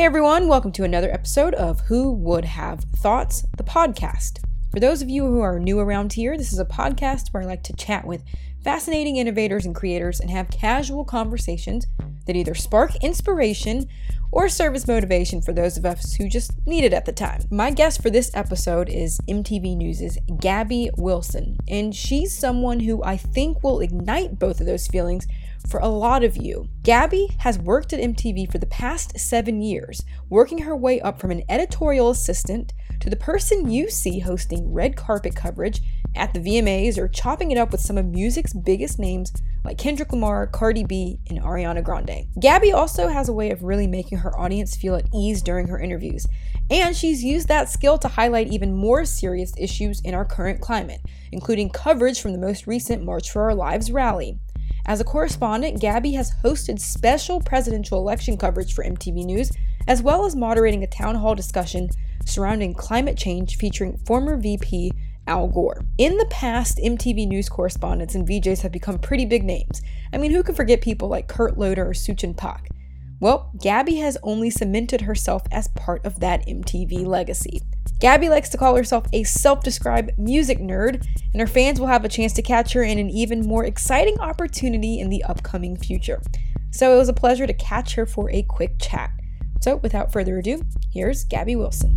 Hey everyone, welcome to another episode of Who Would Have Thoughts, the podcast. For those of you who are new around here, this is a podcast where I like to chat with fascinating innovators and creators and have casual conversations that either spark inspiration or serve as motivation for those of us who just need it at the time. My guest for this episode is MTV News' Gabby Wilson, and she's someone who I think will ignite both of those feelings for a lot of you. Gabby has worked at MTV for the past seven years, working her way up from an editorial assistant to the person you see hosting red carpet coverage at the VMAs or chopping it up with some of music's biggest names like Kendrick Lamar, Cardi B, and Ariana Grande. Gabby also has a way of really making her audience feel at ease during her interviews, and she's used that skill to highlight even more serious issues in our current climate, including coverage from the most recent March for Our Lives rally. As a correspondent, Gabby has hosted special presidential election coverage for MTV News, as well as moderating a town hall discussion surrounding climate change featuring former VP Al Gore. In the past, MTV News correspondents and VJs have become pretty big names. I mean, who can forget people like Kurt Loder or Suchin Pak? Well, Gabby has only cemented herself as part of that MTV legacy. Gabby likes to call herself a self described music nerd, and her fans will have a chance to catch her in an even more exciting opportunity in the upcoming future. So it was a pleasure to catch her for a quick chat. So without further ado, here's Gabby Wilson.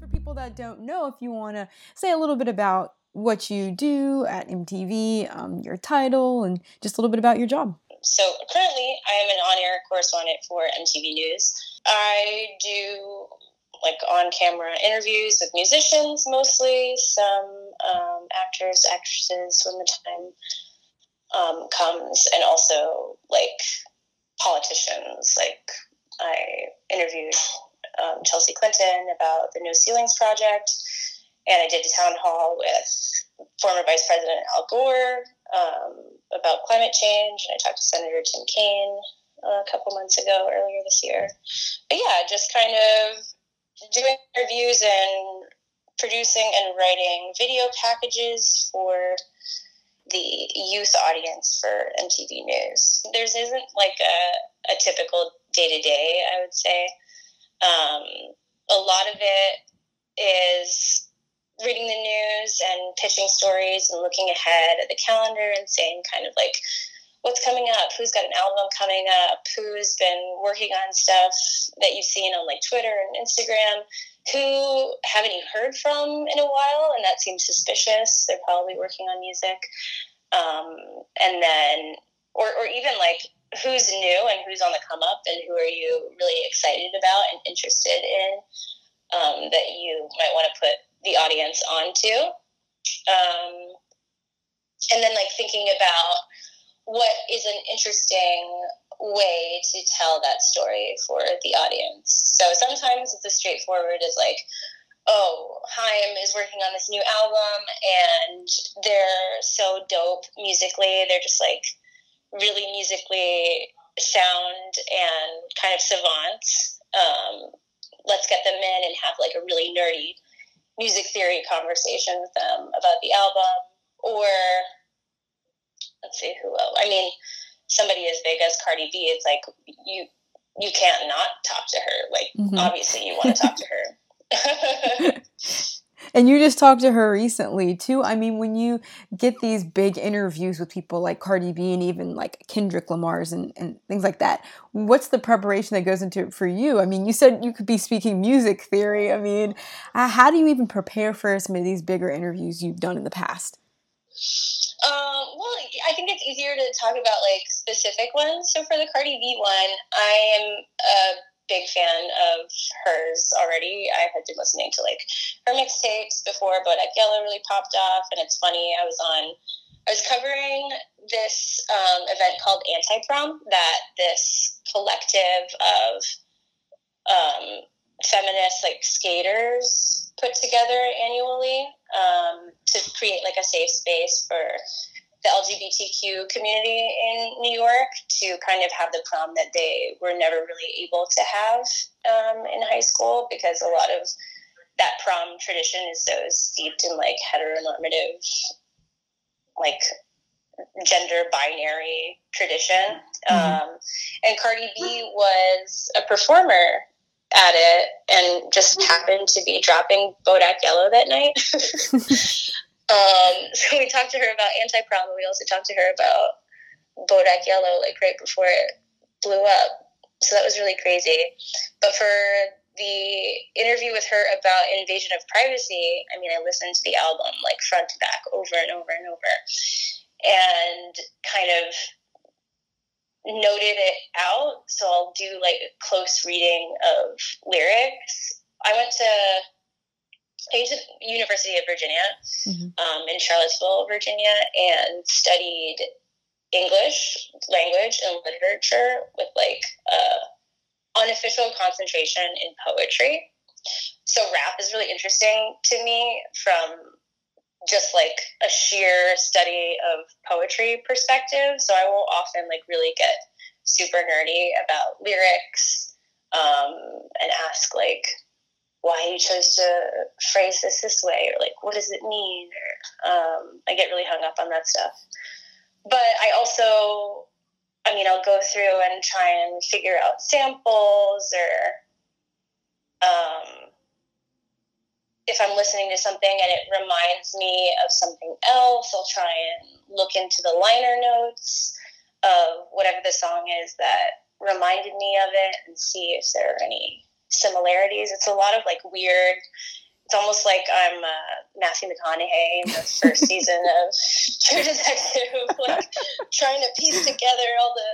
For people that don't know, if you want to say a little bit about what you do at MTV, um, your title, and just a little bit about your job. So currently, I am an on-air correspondent for MTV News. I do like on-camera interviews with musicians, mostly some um, actors, actresses when the time um, comes, and also like politicians. Like I interviewed um, Chelsea Clinton about the No Ceilings project, and I did a town hall with former Vice President Al Gore um, about climate change, and I talked to Senator Tim Kaine a couple months ago, earlier this year. But yeah, just kind of doing interviews and producing and writing video packages for the youth audience for MTV News. There isn't like a, a typical day to day, I would say. Um, a lot of it is reading the news and pitching stories and looking ahead at the calendar and saying kind of like what's coming up? Who's got an album coming up? Who's been working on stuff that you've seen on like twitter and instagram? Who haven't you heard from in a while? And that seems suspicious. They're probably working on music. Um, and then or, or even like who's new and who's on the come up and who are you really excited about and interested in um, that you might want to put the audience onto. Um, and then like thinking about what is an interesting way to tell that story for the audience. So sometimes it's as straightforward as like, oh, Haim is working on this new album and they're so dope musically. They're just like really musically sound and kind of savants. Um, let's get them in and have like a really nerdy music theory conversation with them about the album or let's see who else. I mean, somebody as big as Cardi B, it's like you you can't not talk to her. Like mm-hmm. obviously you want to talk to her. And you just talked to her recently too. I mean, when you get these big interviews with people like Cardi B and even like Kendrick Lamar's and, and things like that, what's the preparation that goes into it for you? I mean, you said you could be speaking music theory. I mean, uh, how do you even prepare for some of these bigger interviews you've done in the past? Um, well, I think it's easier to talk about like specific ones. So for the Cardi B one, I am a big fan of hers already. I had been listening to like her mixtapes before but Bodak Yellow really popped off, and it's funny. I was on, I was covering this um, event called Anti Prom that this collective of um, feminist like skaters put together annually um, to create like a safe space for the LGBTQ community in New York to kind of have the prom that they were never really able to have um, in high school because a lot of that prom tradition is so steeped in like heteronormative like gender binary tradition. Mm-hmm. Um, and Cardi B was a performer at it and just happened to be dropping Bodak Yellow that night. um, so we talked to her about anti prom. We also talked to her about Bodak Yellow, like right before it blew up. So that was really crazy. But for the interview with her about invasion of privacy, I mean, I listened to the album like front to back over and over and over and kind of noted it out. So I'll do like a close reading of lyrics. I went to I went to University of Virginia mm-hmm. um, in Charlottesville, Virginia, and studied English language and literature with like uh, unofficial concentration in poetry. So rap is really interesting to me from just like a sheer study of poetry perspective. So I will often like really get super nerdy about lyrics um, and ask like why you chose to phrase this this way or like what does it mean or um, I get really hung up on that stuff. But I also, I mean, I'll go through and try and figure out samples or um, if I'm listening to something and it reminds me of something else, I'll try and look into the liner notes of whatever the song is that reminded me of it and see if there are any similarities. It's a lot of like weird. It's almost like I'm uh, Matthew McConaughey in the first season of True Detective, like trying to piece together all the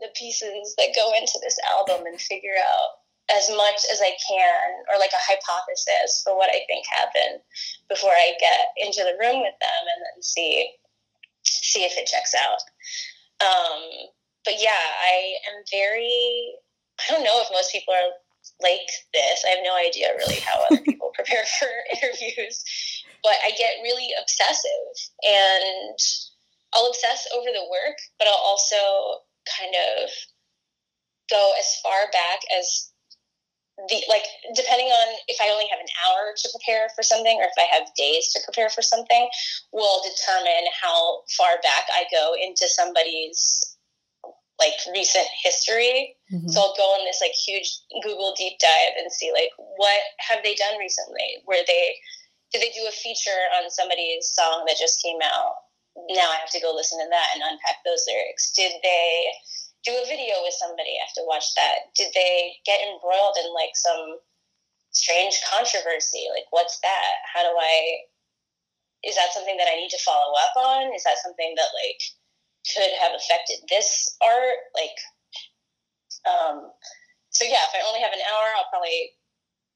the pieces that go into this album and figure out as much as I can, or like a hypothesis for what I think happened before I get into the room with them and then see see if it checks out. Um, but yeah, I am very. I don't know if most people are like this. I have no idea really how other people prepare for interviews, but I get really obsessive and I'll obsess over the work, but I'll also kind of go as far back as the like depending on if I only have an hour to prepare for something or if I have days to prepare for something will determine how far back I go into somebody's like recent history. Mm-hmm. So I'll go on this like huge Google deep dive and see like what have they done recently? Where they did they do a feature on somebody's song that just came out? Now I have to go listen to that and unpack those lyrics. Did they do a video with somebody. I have to watch that. Did they get embroiled in like some strange controversy? Like, what's that? How do I? Is that something that I need to follow up on? Is that something that like could have affected this art? Like, um, so yeah, if I only have an hour, I'll probably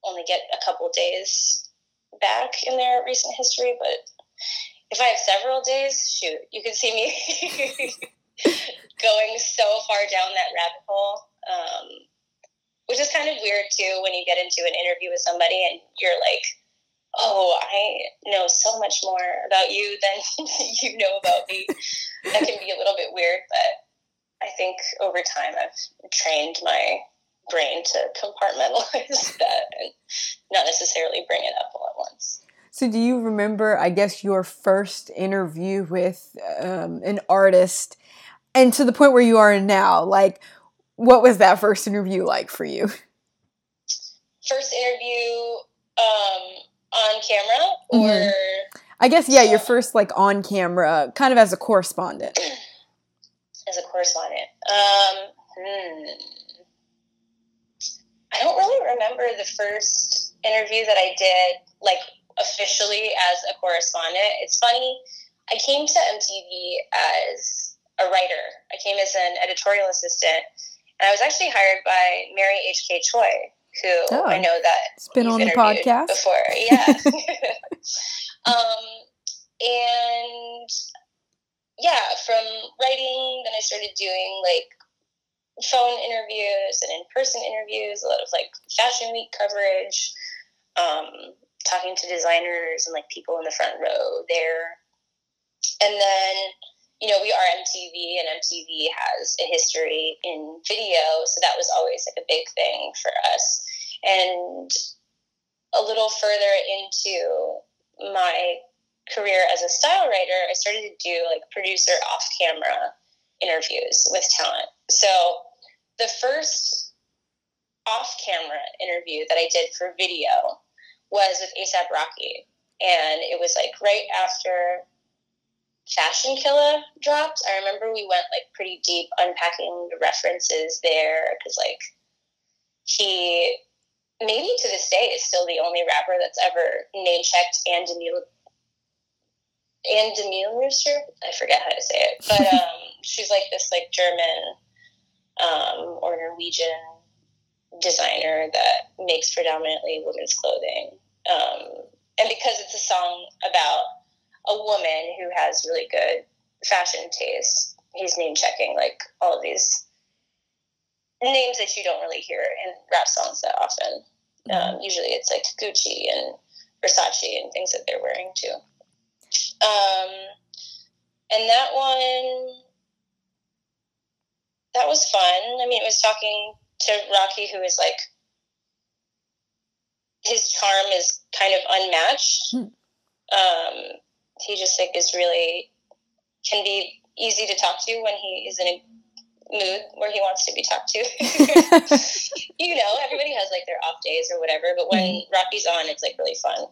only get a couple days back in their recent history. But if I have several days, shoot, you can see me going so far down that rabbit hole. Um, which is kind of weird too when you get into an interview with somebody and you're like, oh, I know so much more about you than you know about me. that can be a little bit weird, but I think over time I've trained my brain to compartmentalize that and not necessarily bring it up all at once. So, do you remember, I guess, your first interview with um, an artist and to the point where you are now like what was that first interview like for you first interview um, on camera or mm-hmm. i guess yeah your first like on camera kind of as a correspondent as a correspondent um, hmm. i don't really remember the first interview that i did like officially as a correspondent it's funny i came to mtv as a writer. I came as an editorial assistant, and I was actually hired by Mary H.K. Choi, who oh, I know that it's been on the podcast before. Yeah. um, and yeah, from writing, then I started doing like phone interviews and in-person interviews, a lot of like fashion week coverage, um, talking to designers and like people in the front row there. And then you know, we are MTV and MTV has a history in video, so that was always like a big thing for us. And a little further into my career as a style writer, I started to do like producer off camera interviews with talent. So the first off camera interview that I did for video was with ASAP Rocky. And it was like right after Fashion Killa dropped. I remember we went like pretty deep unpacking the references there because like he maybe to this day is still the only rapper that's ever name checked and Demil and Demilmuster. I forget how to say it, but um, she's like this like German um, or Norwegian designer that makes predominantly women's clothing. Um, and because it's a song about a woman who has really good fashion taste, he's name checking like all of these names that you don't really hear in rap songs that often. Um, usually it's like Gucci and Versace and things that they're wearing too. Um, and that one, that was fun. I mean, it was talking to Rocky, who is like, his charm is kind of unmatched. Hmm. Um, he just like is really can be easy to talk to when he is in a mood where he wants to be talked to. you know, everybody has like their off days or whatever, but when mm-hmm. Rocky's on, it's like really fun.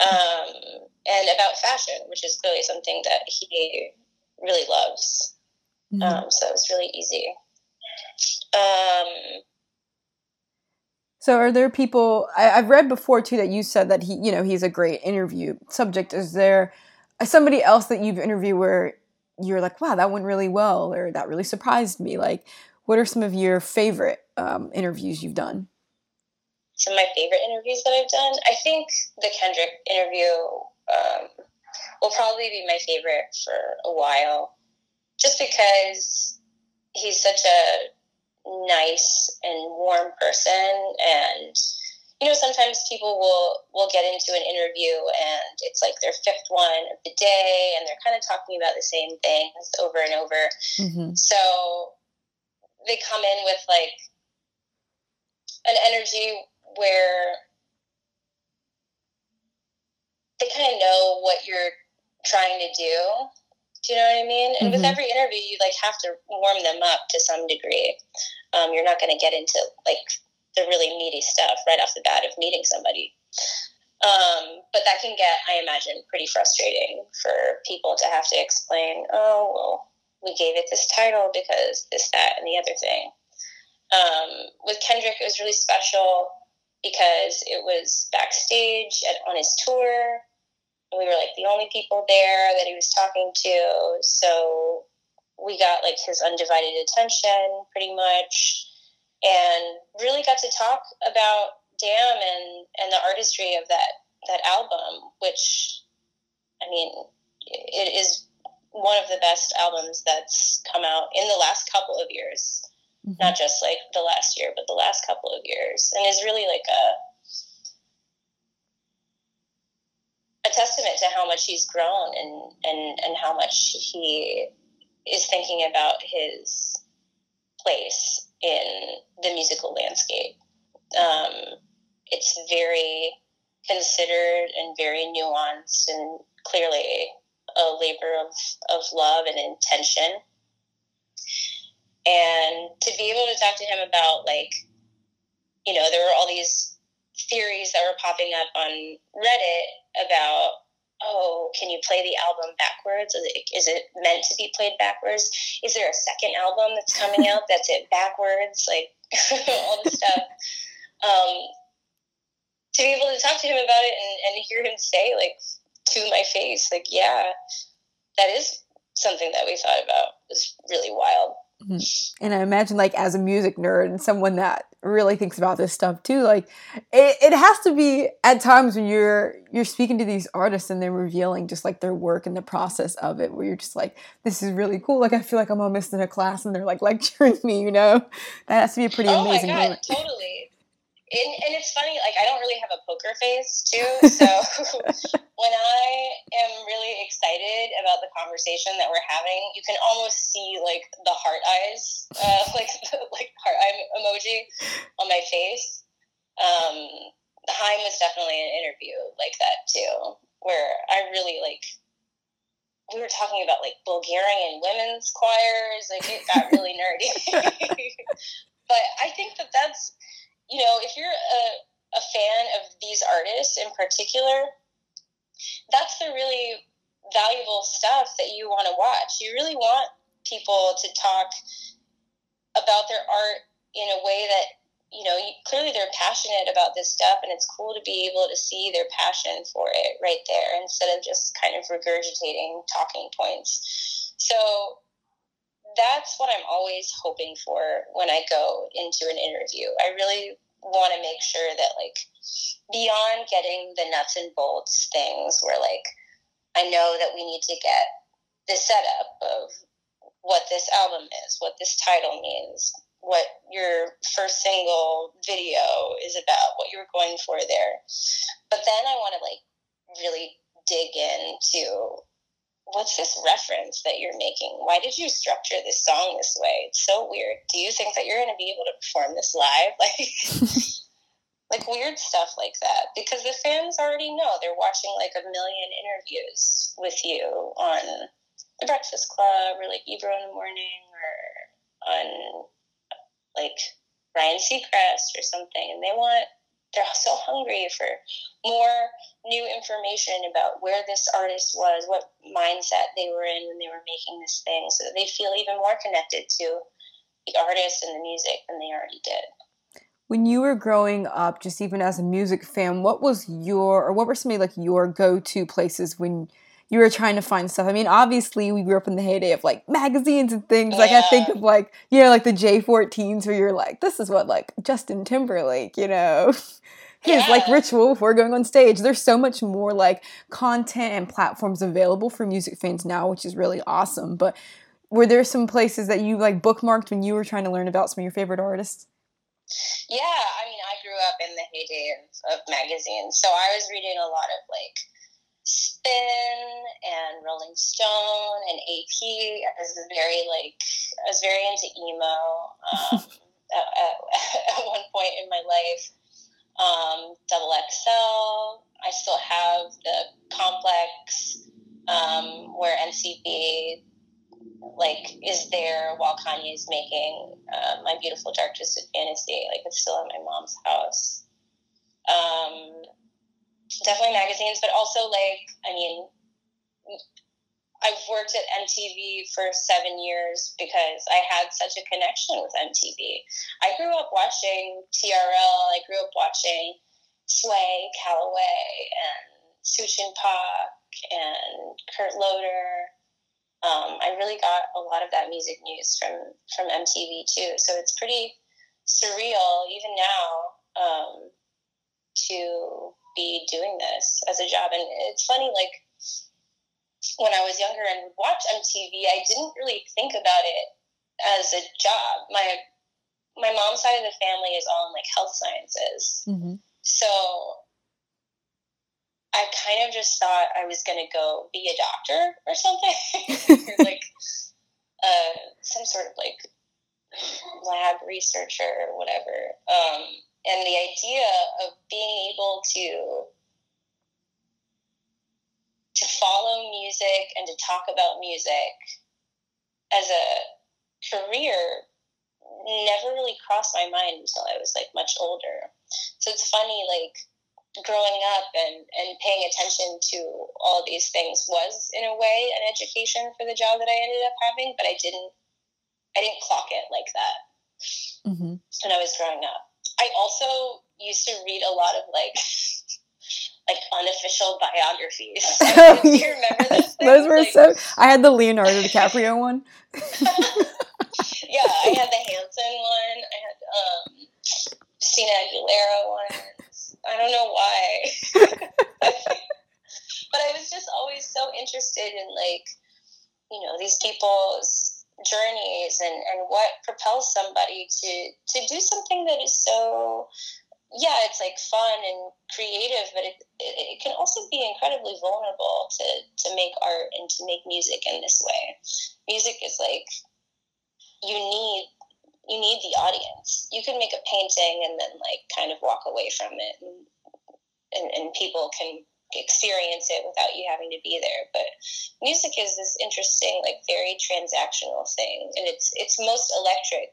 Um, and about fashion, which is clearly something that he really loves. Mm-hmm. Um, so it was really easy. Um, so are there people I, have read before too that you said that he, you know, he's a great interview subject. Is there somebody else that you've interviewed where you're like, wow, that went really well, or that really surprised me? Like, what are some of your favorite um, interviews you've done? Some of my favorite interviews that I've done, I think the Kendrick interview um, will probably be my favorite for a while, just because he's such a nice and warm person and you know sometimes people will will get into an interview and it's like their fifth one of the day and they're kind of talking about the same things over and over mm-hmm. so they come in with like an energy where they kind of know what you're trying to do do you know what I mean? And mm-hmm. with every interview, you like have to warm them up to some degree. Um, you're not going to get into like the really meaty stuff right off the bat of meeting somebody. Um, but that can get, I imagine, pretty frustrating for people to have to explain. Oh well, we gave it this title because this, that, and the other thing. Um, with Kendrick, it was really special because it was backstage at, on his tour we were like the only people there that he was talking to. So we got like his undivided attention pretty much and really got to talk about Damn and, and the artistry of that, that album, which, I mean, it is one of the best albums that's come out in the last couple of years. Mm-hmm. Not just like the last year, but the last couple of years. And is really like a a testament to how much he's grown and, and, and how much he is thinking about his place in the musical landscape. Um, it's very considered and very nuanced and clearly a labor of, of love and intention. And to be able to talk to him about, like, you know, there were all these theories that were popping up on Reddit about oh, can you play the album backwards? Is it, it meant to be played backwards? Is there a second album that's coming out that's it backwards? Like all this stuff. Um, to be able to talk to him about it and, and hear him say, like, to my face, like, yeah, that is something that we thought about was really wild. Mm-hmm. And I imagine, like, as a music nerd and someone that really thinks about this stuff too, like, it, it has to be at times when you're you're speaking to these artists and they're revealing just like their work and the process of it, where you're just like, this is really cool. Like, I feel like I'm almost in a class and they're like lecturing me. You know, that has to be a pretty oh amazing my God, moment. Totally and, and it's funny, like I don't really have a poker face too. So when I am really excited about the conversation that we're having, you can almost see like the heart eyes, uh, like like heart eye emoji on my face. Um, Haim was definitely an interview like that too. where I really like we were talking about like Bulgarian women's choirs. Like it got really nerdy. but I think that that's, you know, if you're a, a fan of these artists in particular, that's the really valuable stuff that you want to watch. You really want people to talk about their art in a way that you know, clearly they're passionate about this stuff, and it's cool to be able to see their passion for it right there instead of just kind of regurgitating talking points. So that's what I'm always hoping for when I go into an interview. I really want to make sure that, like, beyond getting the nuts and bolts things, where, like, I know that we need to get the setup of what this album is, what this title means, what your first single video is about, what you were going for there. But then I want to like really dig into what's this reference that you're making? Why did you structure this song this way? It's so weird. Do you think that you're going to be able to perform this live? Like, like weird stuff like that. Because the fans already know they're watching like a million interviews with you on the Breakfast Club or like Ebro in the morning or on like Ryan Seacrest or something, and they want they're so hungry for more new information about where this artist was, what mindset they were in when they were making this thing, so that they feel even more connected to the artist and the music than they already did. When you were growing up, just even as a music fan, what was your or what were some of like your go to places when you were trying to find stuff. I mean, obviously, we grew up in the heyday of like magazines and things. Like, I think of like, you know, like the J14s where you're like, this is what like Justin Timberlake, you know, his yeah. like ritual before going on stage. There's so much more like content and platforms available for music fans now, which is really awesome. But were there some places that you like bookmarked when you were trying to learn about some of your favorite artists? Yeah, I mean, I grew up in the heyday of, of magazines, so I was reading a lot of like Spin and Rolling Stone and AP. I was very like I was very into emo um, at, at, at, one point in my life. Um, Double XL. I still have the complex um, where MTV like is there while Kanye's making uh, My Beautiful Dark Twisted Fantasy. Like it's still at my mom's house. Um, definitely magazines, but also like I mean, I've worked at MTV for seven years because I had such a connection with MTV. I grew up watching TRL. I grew up watching Sway, Calloway, and Suchin Pak and Kurt Loder. Um, I really got a lot of that music news from from MTV too. So it's pretty surreal even now um, to be doing this as a job. And it's funny, like when I was younger and would watch MTV, I didn't really think about it as a job. My my mom's side of the family is all in like health sciences, mm-hmm. so I kind of just thought I was gonna go be a doctor or something, or like uh, some sort of like lab researcher or whatever. Um, and the idea of being able to to follow music and to talk about music as a career never really crossed my mind until I was like much older. So it's funny, like growing up and, and paying attention to all these things was in a way an education for the job that I ended up having, but I didn't I didn't clock it like that mm-hmm. when I was growing up. I also used to read a lot of like like unofficial biographies. Do you remember those? those were like, so. I had the Leonardo DiCaprio one. yeah, I had the Hanson one. I had um, Christina Aguilera one. I don't know why, but I was just always so interested in like you know these people's journeys and, and what propels somebody to to do something that is so yeah it's like fun and creative but it, it, can also be incredibly vulnerable to to make art and to make music in this way music is like you need you need the audience you can make a painting and then like kind of walk away from it and and, and people can experience it without you having to be there. But music is this interesting, like very transactional thing, and it's it's most electric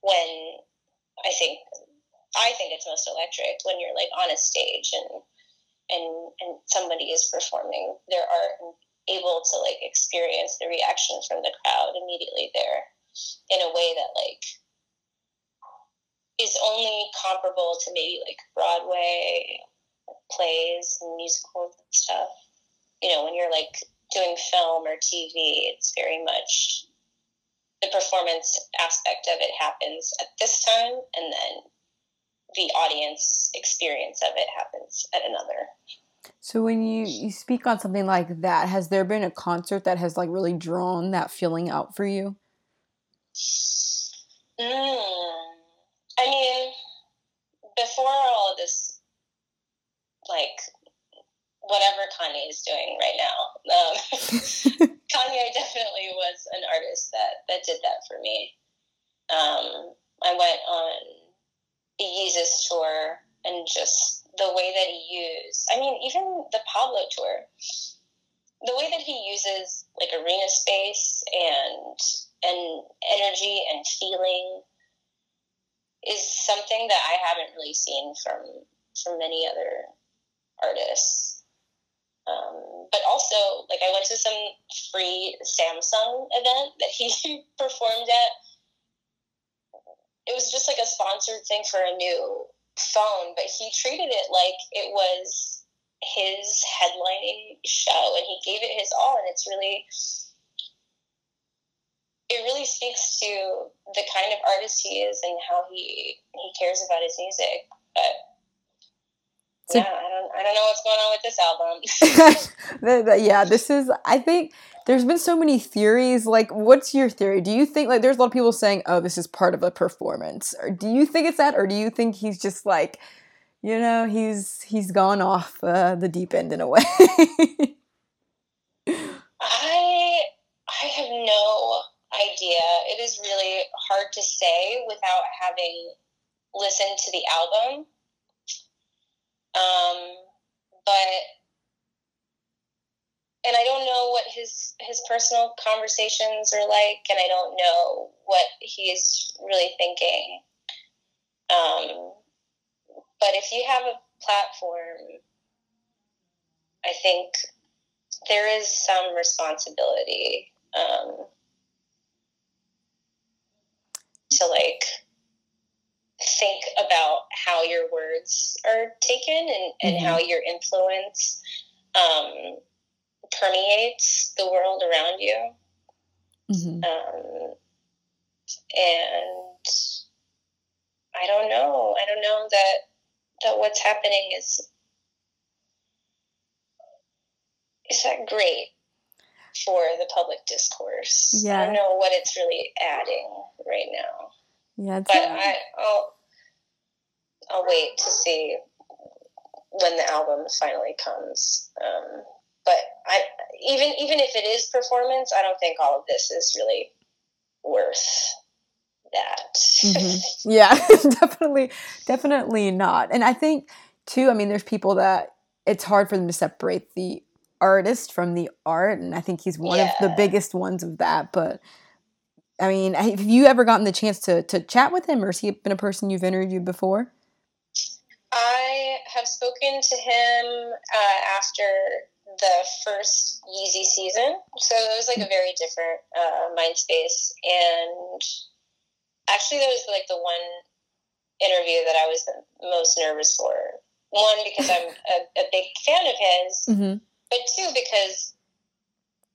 when I think I think it's most electric when you're like on a stage and and and somebody is performing their art and able to like experience the reaction from the crowd immediately there in a way that like is only comparable to maybe like Broadway plays and musical stuff. You know, when you're like doing film or TV, it's very much the performance aspect of it happens at this time, and then the audience experience of it happens at another. So when you, you speak on something like that, has there been a concert that has like really drawn that feeling out for you? Mm. I mean, before all of this, like whatever Kanye is doing right now, um, Kanye definitely was an artist that that did that for me. Um, I went on the Yeezus tour and just the way that he used, I mean, even the Pablo tour, the way that he uses like arena space and and energy and feeling is something that I haven't really seen from from many other artists. Um, but also, like I went to some free Samsung event that he performed at. It was just like a sponsored thing for a new phone, but he treated it like it was his headlining show, and he gave it his all. And it's really it really speaks to the kind of artist he is and how he he cares about his music. But so, yeah, I don't I don't know what's going on with this album. yeah, this is I think there's been so many theories. Like, what's your theory? Do you think like there's a lot of people saying, "Oh, this is part of a performance," or do you think it's that, or do you think he's just like, you know, he's he's gone off uh, the deep end in a way? I I have no idea. It is really hard to say without having listened to the album. Um, but and I don't know what his his personal conversations are like, and I don't know what he's really thinking. Um, but if you have a platform, I think there is some responsibility um, to like think about how your words are taken and, and mm-hmm. how your influence um, permeates the world around you. Mm-hmm. Um, and I don't know. I don't know that that what's happening is is that great for the public discourse. Yeah. I don't know what it's really adding right now. Yeah, but I, I'll I'll wait to see when the album finally comes. Um, but I even even if it is performance, I don't think all of this is really worth that. mm-hmm. Yeah, definitely, definitely not. And I think too. I mean, there's people that it's hard for them to separate the artist from the art, and I think he's one yeah. of the biggest ones of that. But I mean, have you ever gotten the chance to to chat with him, or has he been a person you've interviewed before? I have spoken to him uh, after the first Yeezy season, so it was like a very different uh, mind space. And actually, that was like the one interview that I was the most nervous for. One because I'm a, a big fan of his, mm-hmm. but two because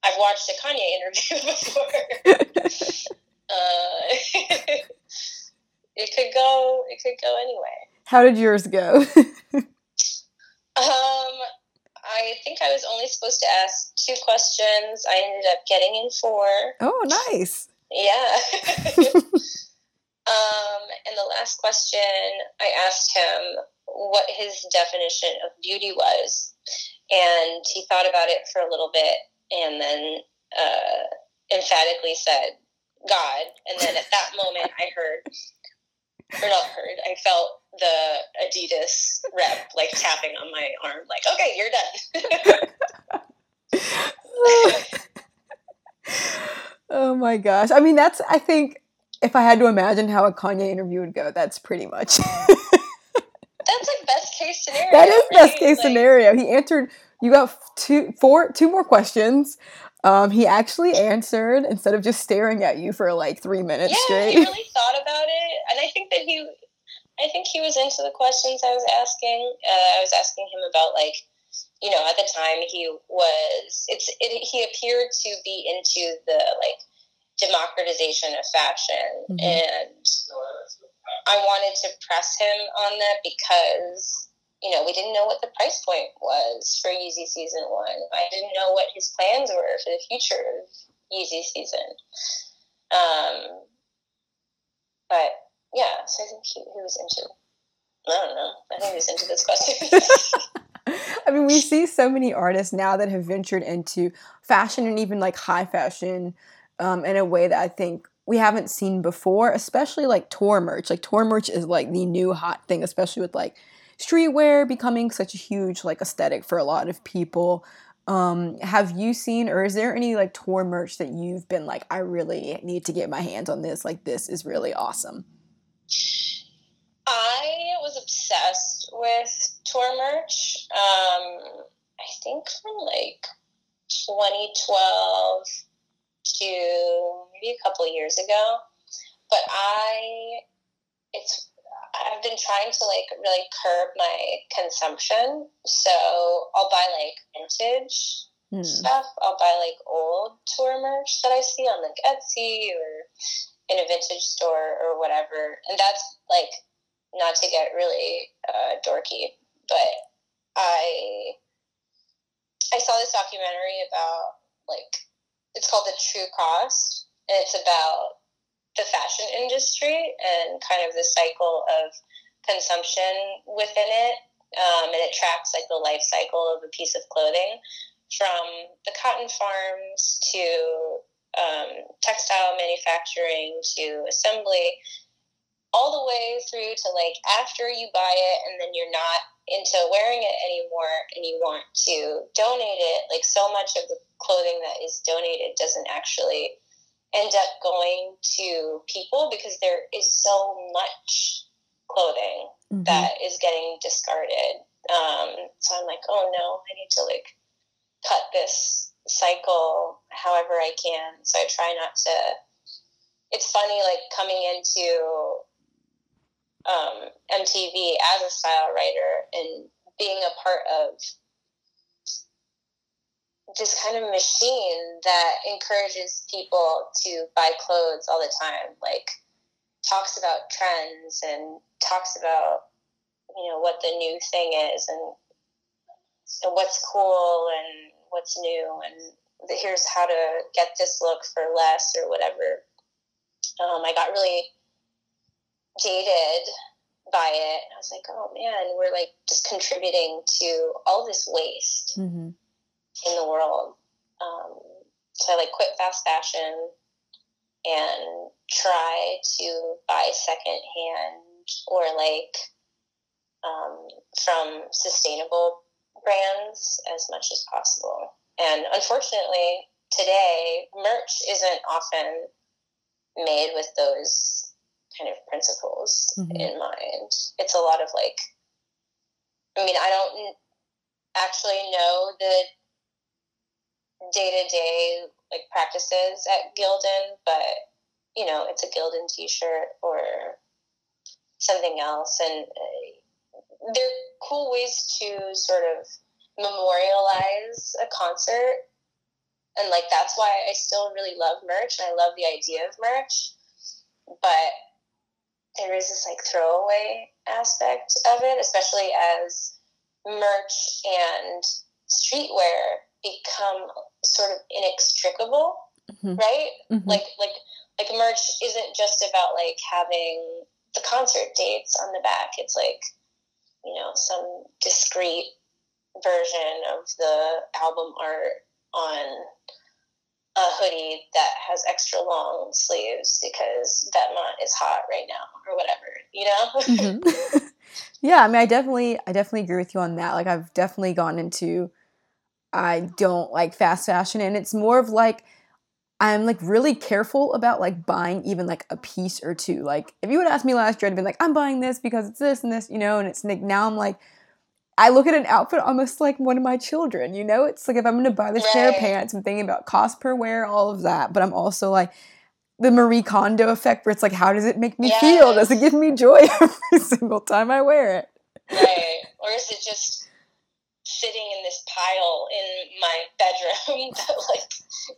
I've watched a Kanye interview before. uh, it could go. It could go anyway. How did yours go? um, I think I was only supposed to ask two questions. I ended up getting in four. Oh, nice. Yeah. um, and the last question, I asked him what his definition of beauty was, and he thought about it for a little bit and then uh, emphatically said God. And then at that moment, I heard, or not heard, I felt the Adidas rep like tapping on my arm, like, okay, you're done. oh my gosh. I mean, that's, I think, if I had to imagine how a Kanye interview would go, that's pretty much. that's like best case scenario. That is right? best case like, scenario. He answered, you got two, four, two more questions. Um, he actually answered instead of just staring at you for like three minutes yeah, straight. he really thought about it, and I think that he, I think he was into the questions I was asking. Uh, I was asking him about like, you know, at the time he was. It's it, he appeared to be into the like democratization of fashion, mm-hmm. and I wanted to press him on that because you know, we didn't know what the price point was for Yeezy season one. I didn't know what his plans were for the future of Yeezy season. Um, but yeah, so I think he, he was into. I don't know. I think he was into this question. I mean, we see so many artists now that have ventured into fashion and even like high fashion um, in a way that I think we haven't seen before, especially like tour merch. Like tour merch is like the new hot thing, especially with like streetwear becoming such a huge like aesthetic for a lot of people. Um, have you seen or is there any like tour merch that you've been like, I really need to get my hands on this? Like this is really awesome. I was obsessed with tour merch. Um, I think from like 2012 to maybe a couple years ago. But I, it's I've been trying to like really curb my consumption. So I'll buy like vintage mm. stuff. I'll buy like old tour merch that I see on like Etsy or in a vintage store or whatever. And that's like not to get really uh, dorky, but I I saw this documentary about like it's called The True Cost, and it's about the fashion industry and kind of the cycle of consumption within it. Um, and it tracks like the life cycle of a piece of clothing from the cotton farms to um, textile manufacturing to assembly, all the way through to like after you buy it and then you're not into wearing it anymore and you want to donate it. Like so much of the clothing that is donated doesn't actually end up going to people because there is so much clothing mm-hmm. that is getting discarded. Um, so I'm like, oh no, I need to like cut this cycle however I can. So I try not to. It's funny, like coming into um, MTV as a style writer and being a part of this kind of machine that encourages people to buy clothes all the time. Like talks about trends and talks about you know what the new thing is and, and what's cool and what's new and here's how to get this look for less or whatever. Um, I got really jaded by it. I was like, oh man, we're like just contributing to all this waste. Mm-hmm in the world. Um, so I like quit fast fashion and try to buy secondhand or like um, from sustainable brands as much as possible. And unfortunately, today merch isn't often made with those kind of principles mm-hmm. in mind. It's a lot of like, I mean, I don't actually know the day to day like practices at Gildan, but you know, it's a Gildan T-shirt or something else, and uh, they're cool ways to sort of memorialize a concert, and like that's why I still really love merch, and I love the idea of merch, but there is this like throwaway aspect of it, especially as merch and streetwear become sort of inextricable, mm-hmm. right? Mm-hmm. Like like like merch isn't just about like having the concert dates on the back. It's like you know some discreet version of the album art on a hoodie that has extra long sleeves because Vetements is hot right now or whatever, you know? mm-hmm. yeah, I mean, I definitely, I definitely agree with you on that. Like, I've definitely gone into, I don't like fast fashion, and it's more of like, I'm like really careful about like buying even like a piece or two. Like, if you would ask me last year, I'd been like, I'm buying this because it's this and this, you know, and it's like now I'm like, I look at an outfit almost like one of my children, you know? It's like if I'm gonna buy this pair of pants, I'm thinking about cost per wear, all of that, but I'm also like, the Marie Kondo effect where it's like, how does it make me yes. feel? Does it give me joy every single time I wear it? Right. Or is it just sitting in this pile in my bedroom that like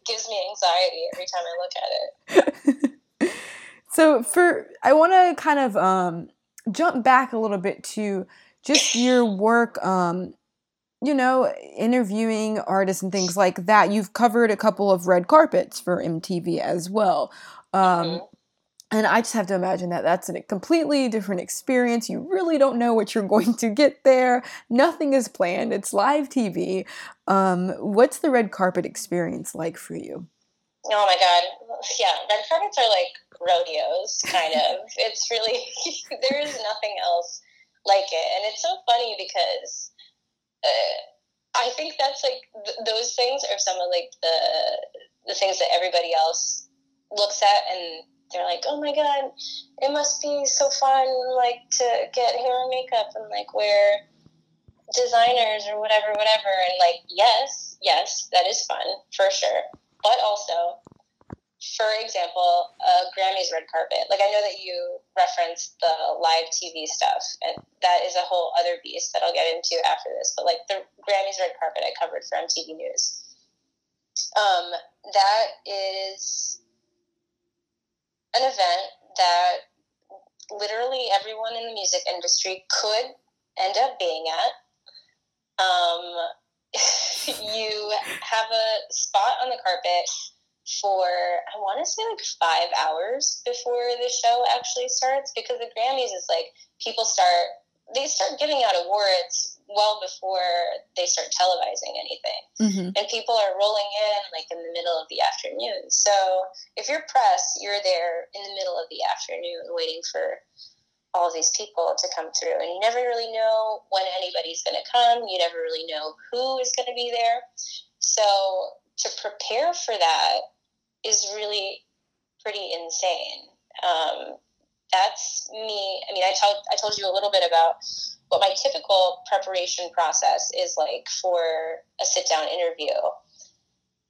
gives me anxiety every time I look at it? so for I want to kind of um, jump back a little bit to just your work um, you know, interviewing artists and things like that. You've covered a couple of red carpets for MTV as well. Um, mm-hmm. And I just have to imagine that that's a completely different experience. You really don't know what you're going to get there. Nothing is planned. It's live TV. Um, what's the red carpet experience like for you? Oh my god, yeah, red carpets are like rodeos, kind of. it's really there is nothing else like it, and it's so funny because uh, I think that's like th- those things are some of like the the things that everybody else looks at and they're like, oh my god, it must be so fun like to get hair and makeup and like wear designers or whatever, whatever. And like, yes, yes, that is fun for sure. But also, for example, a Grammys red carpet. Like I know that you referenced the live TV stuff, and that is a whole other beast that I'll get into after this. But like the Grammys red carpet, I covered for MTV News. Um, that is an event that literally everyone in the music industry could end up being at. Um, you have a spot on the carpet for I want to say like five hours before the show actually starts because the Grammys is like people start they start giving out awards well before they start televising anything mm-hmm. and people are rolling in like in the middle of the afternoon so if you're press you're there in the middle of the afternoon waiting for all these people to come through and you never really know when anybody's going to come you never really know who is going to be there so to prepare for that is really pretty insane. Um, that's me. I mean, I told I told you a little bit about what my typical preparation process is like for a sit down interview.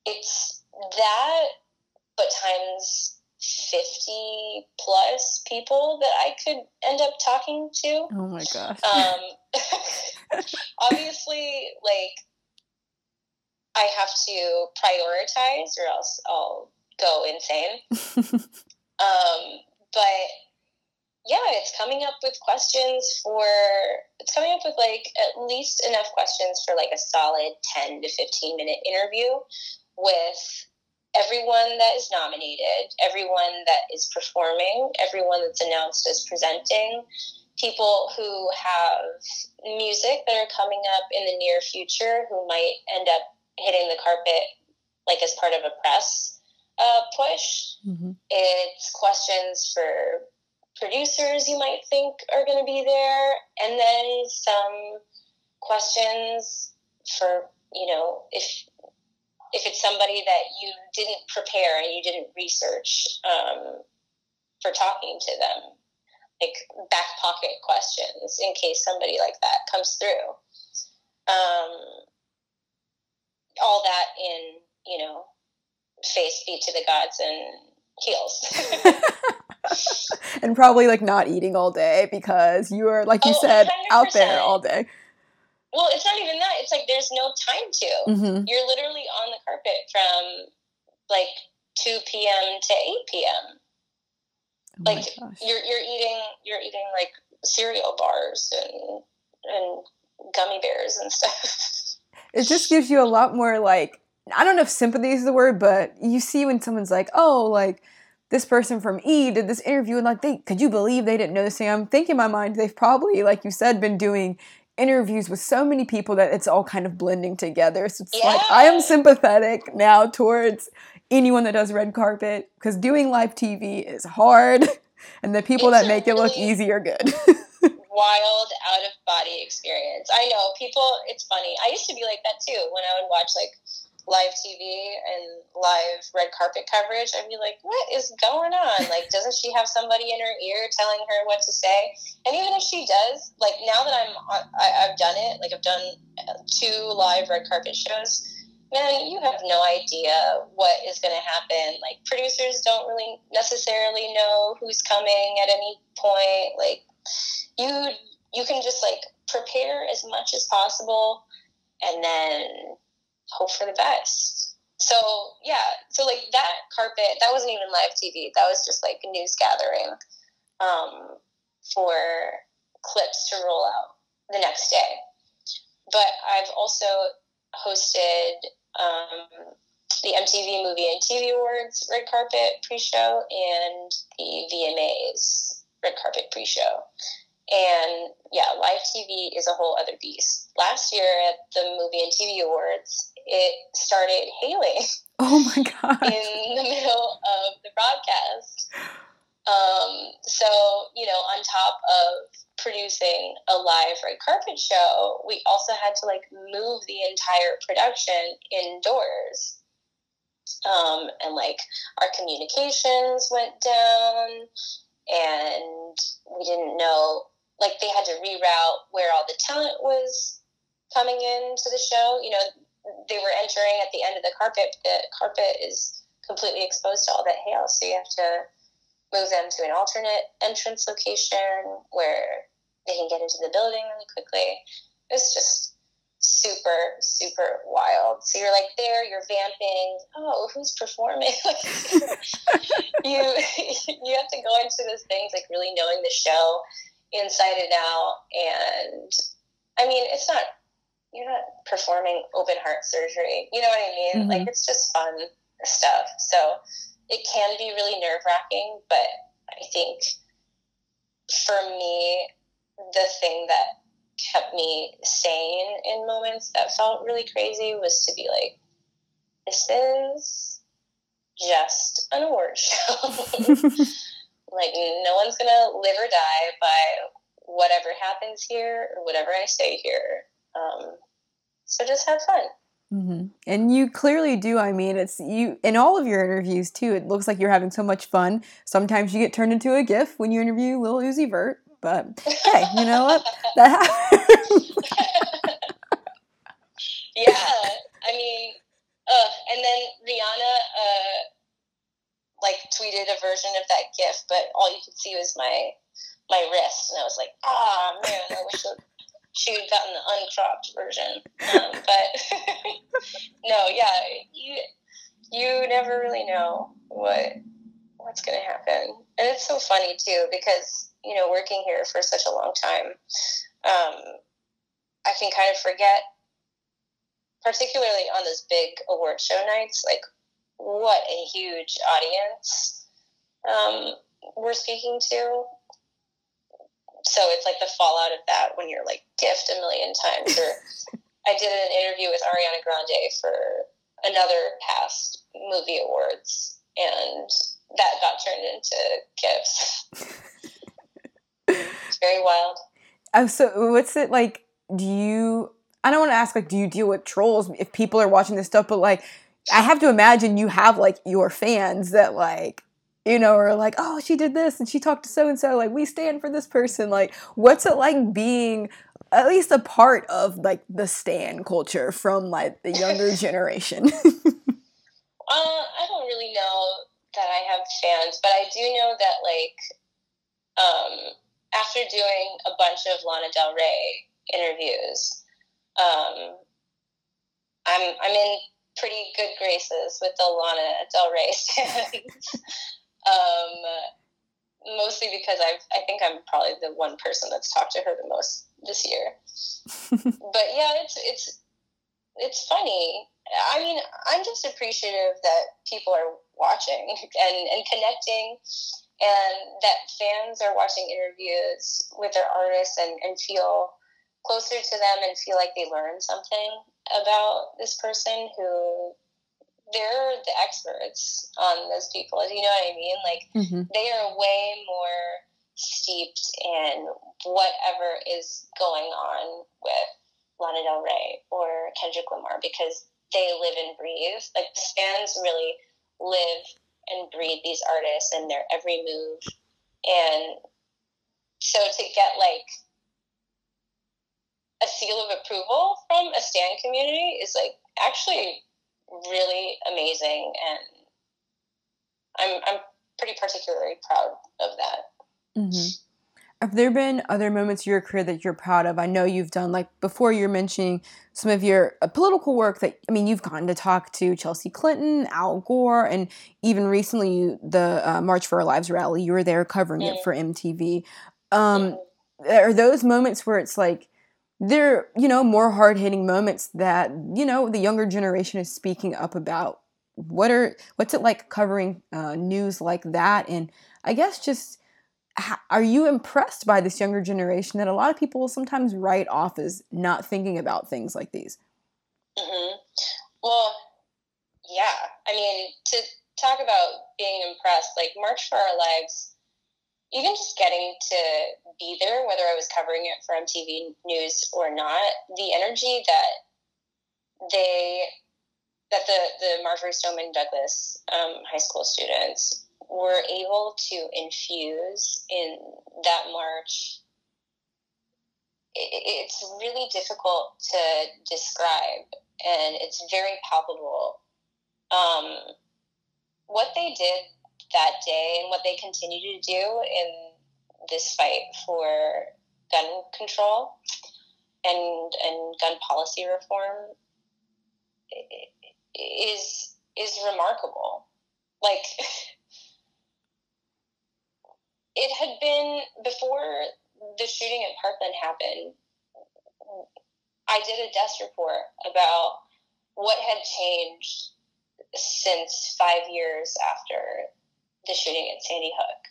It's that, but times 50 plus people that I could end up talking to. Oh my gosh. Um, obviously, like, I have to prioritize or else I'll go insane. um, but yeah, it's coming up with questions for, it's coming up with like at least enough questions for like a solid 10 to 15 minute interview with everyone that is nominated, everyone that is performing, everyone that's announced as presenting, people who have music that are coming up in the near future who might end up hitting the carpet like as part of a press uh, push. Mm-hmm. It's questions for producers you might think are going to be there, and then some questions for you know if if it's somebody that you didn't prepare and you didn't research um, for talking to them, like back pocket questions in case somebody like that comes through. Um, all that in you know face feet to the gods and heels. and probably like not eating all day because you are like you oh, said 100%. out there all day. Well, it's not even that. It's like there's no time to. Mm-hmm. You're literally on the carpet from like 2 p.m. to 8 p.m. Oh like you're you're eating you're eating like cereal bars and and gummy bears and stuff. It just gives you a lot more like I don't know if sympathy is the word, but you see when someone's like, oh, like this person from E did this interview and like they could you believe they didn't know this thing? I'm thinking in my mind they've probably, like you said, been doing interviews with so many people that it's all kind of blending together. So it's yeah. like I am sympathetic now towards anyone that does red carpet because doing live TV is hard and the people it's that make really, it look easy are good. wild out of body experience. I know people. It's funny. I used to be like that too when I would watch like live TV and live red carpet coverage. I'd be like, what is going on? Like, doesn't she have somebody in her ear telling her what to say? And even if she does, like now that I'm, uh, I, I've done it. Like I've done uh, two live red carpet shows man, you have no idea what is going to happen. Like producers don't really necessarily know who's coming at any point. Like you you can just like prepare as much as possible and then hope for the best. So yeah, so like that carpet, that wasn't even live TV. That was just like a news gathering um, for clips to roll out the next day. But I've also hosted um, the MTV Movie and TV Awards red carpet pre-show and the VMAs red carpet pre-show. And yeah, live TV is a whole other beast. Last year at the Movie and TV Awards, it started hailing. Oh my god! In the middle of the broadcast. Um, so you know, on top of producing a live red carpet show, we also had to like move the entire production indoors. Um, and like our communications went down, and we didn't know like they had to reroute where all the talent was coming into the show. You know, they were entering at the end of the carpet. The carpet is completely exposed to all that hail, so you have to move them to an alternate entrance location where they can get into the building really quickly. It's just super, super wild. So you're like there, you're vamping. Oh, who's performing? you you have to go into those things like really knowing the show inside and out. And I mean, it's not you're not performing open heart surgery. You know what I mean? Mm-hmm. Like it's just fun stuff. So it can be really nerve wracking, but I think for me, the thing that kept me sane in moments that felt really crazy was to be like, this is just an award show. like, no one's going to live or die by whatever happens here or whatever I say here. Um, so just have fun. Mm-hmm. And you clearly do. I mean, it's you in all of your interviews too. It looks like you're having so much fun. Sometimes you get turned into a GIF when you interview Lil Uzi Vert, but hey, you know what? That happens. yeah, I mean, uh, and then Rihanna uh, like tweeted a version of that GIF, but all you could see was my my wrist, and I was like, ah, man, I wish she had gotten the uncropped version. Um, but no, yeah, you you never really know what what's going to happen, and it's so funny too because you know working here for such a long time, um, I can kind of forget, particularly on those big award show nights, like what a huge audience um, we're speaking to so it's like the fallout of that when you're like gift a million times. Or I did an interview with Ariana Grande for another past movie awards, and that got turned into GIFs. it's very wild. Oh, so what's it like? Do you? I don't want to ask like, do you deal with trolls if people are watching this stuff? But like, I have to imagine you have like your fans that like you know, or like, oh, she did this and she talked to so and so, like, we stand for this person. Like, what's it like being at least a part of like the stan culture from like the younger generation? uh, I don't really know that I have fans, but I do know that like um, after doing a bunch of Lana Del Rey interviews, um, I'm I'm in pretty good graces with the Lana Del Rey fans. Um, mostly because i I think I'm probably the one person that's talked to her the most this year. but yeah, it's it's it's funny. I mean, I'm just appreciative that people are watching and, and connecting and that fans are watching interviews with their artists and, and feel closer to them and feel like they learned something about this person who they're the experts on those people. You know what I mean? Like mm-hmm. they are way more steeped in whatever is going on with Lana Del Rey or Kendrick Lamar because they live and breathe. Like fans really live and breathe these artists and their every move. And so to get like a seal of approval from a stan community is like actually really amazing and I'm I'm pretty particularly proud of that. Mm-hmm. Have there been other moments in your career that you're proud of? I know you've done like before you're mentioning some of your uh, political work that I mean you've gotten to talk to Chelsea Clinton, Al Gore, and even recently you, the uh, March for Our Lives rally. You were there covering mm-hmm. it for MTV. Um, mm-hmm. Are those moments where it's like they're you know more hard hitting moments that you know the younger generation is speaking up about? What are what's it like covering uh, news like that? And I guess just are you impressed by this younger generation that a lot of people will sometimes write off as not thinking about things like these? Mm-hmm. Well, yeah. I mean, to talk about being impressed, like March for Our Lives, even just getting to be there, whether I was covering it for MTV News or not, the energy that they, that the, the Marjory Stoneman Douglas um, high school students were able to infuse in that march it's really difficult to describe and it's very palpable. Um, what they did that day and what they continue to do in this fight for gun control and and gun policy reform is is remarkable like it had been before the shooting at Parkland happened. I did a desk report about what had changed since five years after the shooting at Sandy Hook.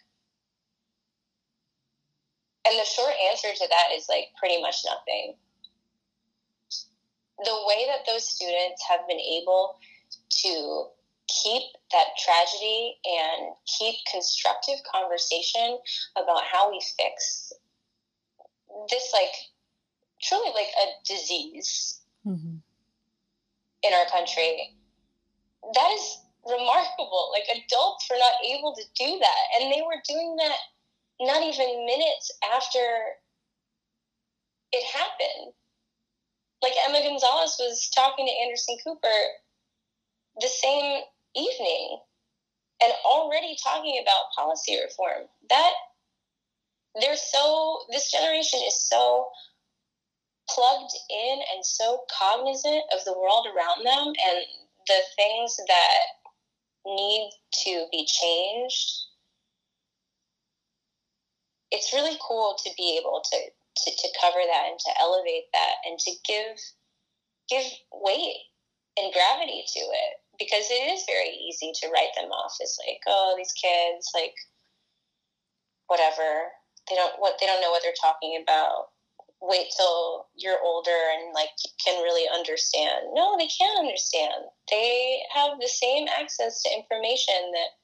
And the short answer to that is like pretty much nothing. The way that those students have been able to keep that tragedy and keep constructive conversation about how we fix this like truly like a disease mm-hmm. in our country that is remarkable like adults were not able to do that and they were doing that not even minutes after it happened like emma gonzalez was talking to anderson cooper the same evening and already talking about policy reform. That they're so this generation is so plugged in and so cognizant of the world around them and the things that need to be changed. It's really cool to be able to, to, to cover that and to elevate that and to give give weight and gravity to it because it is very easy to write them off as like, oh, these kids, like, whatever. They don't what they don't know what they're talking about. Wait till you're older and like can really understand. No, they can't understand. They have the same access to information that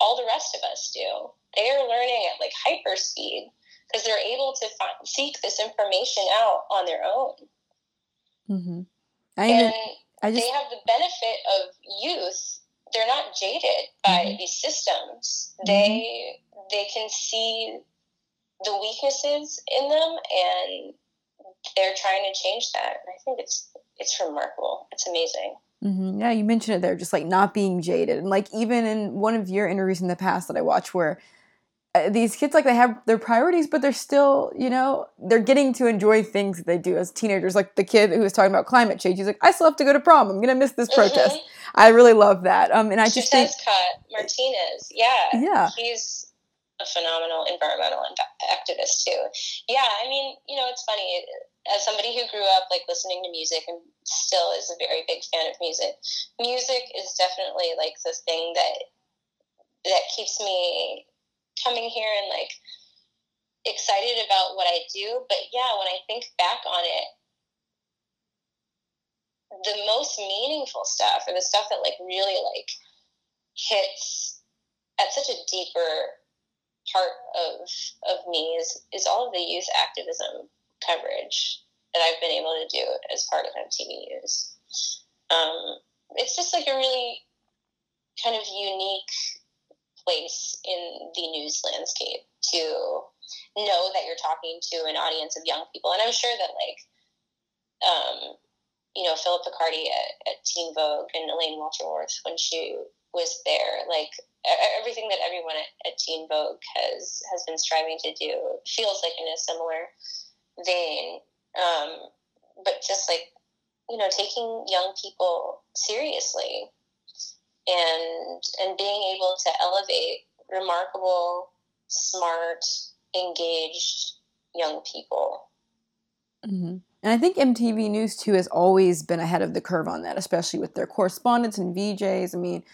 all the rest of us do. They are learning at like hyper speed because they're able to find, seek this information out on their own. Mm-hmm. I and I just, they have the benefit of youth. They're not jaded by mm-hmm. these systems. Mm-hmm. They they can see the weaknesses in them, and they're trying to change that. I think it's it's remarkable. It's amazing. Mm-hmm. Yeah, you mentioned it there, just like not being jaded, and like even in one of your interviews in the past that I watched, where uh, these kids like they have their priorities but they're still you know they're getting to enjoy things that they do as teenagers like the kid who was talking about climate change he's like i still have to go to prom i'm gonna miss this mm-hmm. protest i really love that um and i Xiuhtezcatl martinez yeah yeah he's a phenomenal environmental activist too yeah i mean you know it's funny as somebody who grew up like listening to music and still is a very big fan of music music is definitely like the thing that that keeps me coming here and like excited about what I do. But yeah, when I think back on it, the most meaningful stuff or the stuff that like really like hits at such a deeper part of of me is is all of the youth activism coverage that I've been able to do as part of MTV News. Um, it's just like a really kind of unique place in the news landscape to know that you're talking to an audience of young people. And I'm sure that like, um, you know, Phillip Picardi at, at Teen Vogue and Elaine Welteroth when she was there, like everything that everyone at, at Teen Vogue has has been striving to do feels like in a similar vein. Um, but just like you know, taking young people seriously and and being able to elevate remarkable, smart, engaged young people. Mm-hmm. And I think MTV News too has always been ahead of the curve on that, especially with their correspondents and VJs. I mean,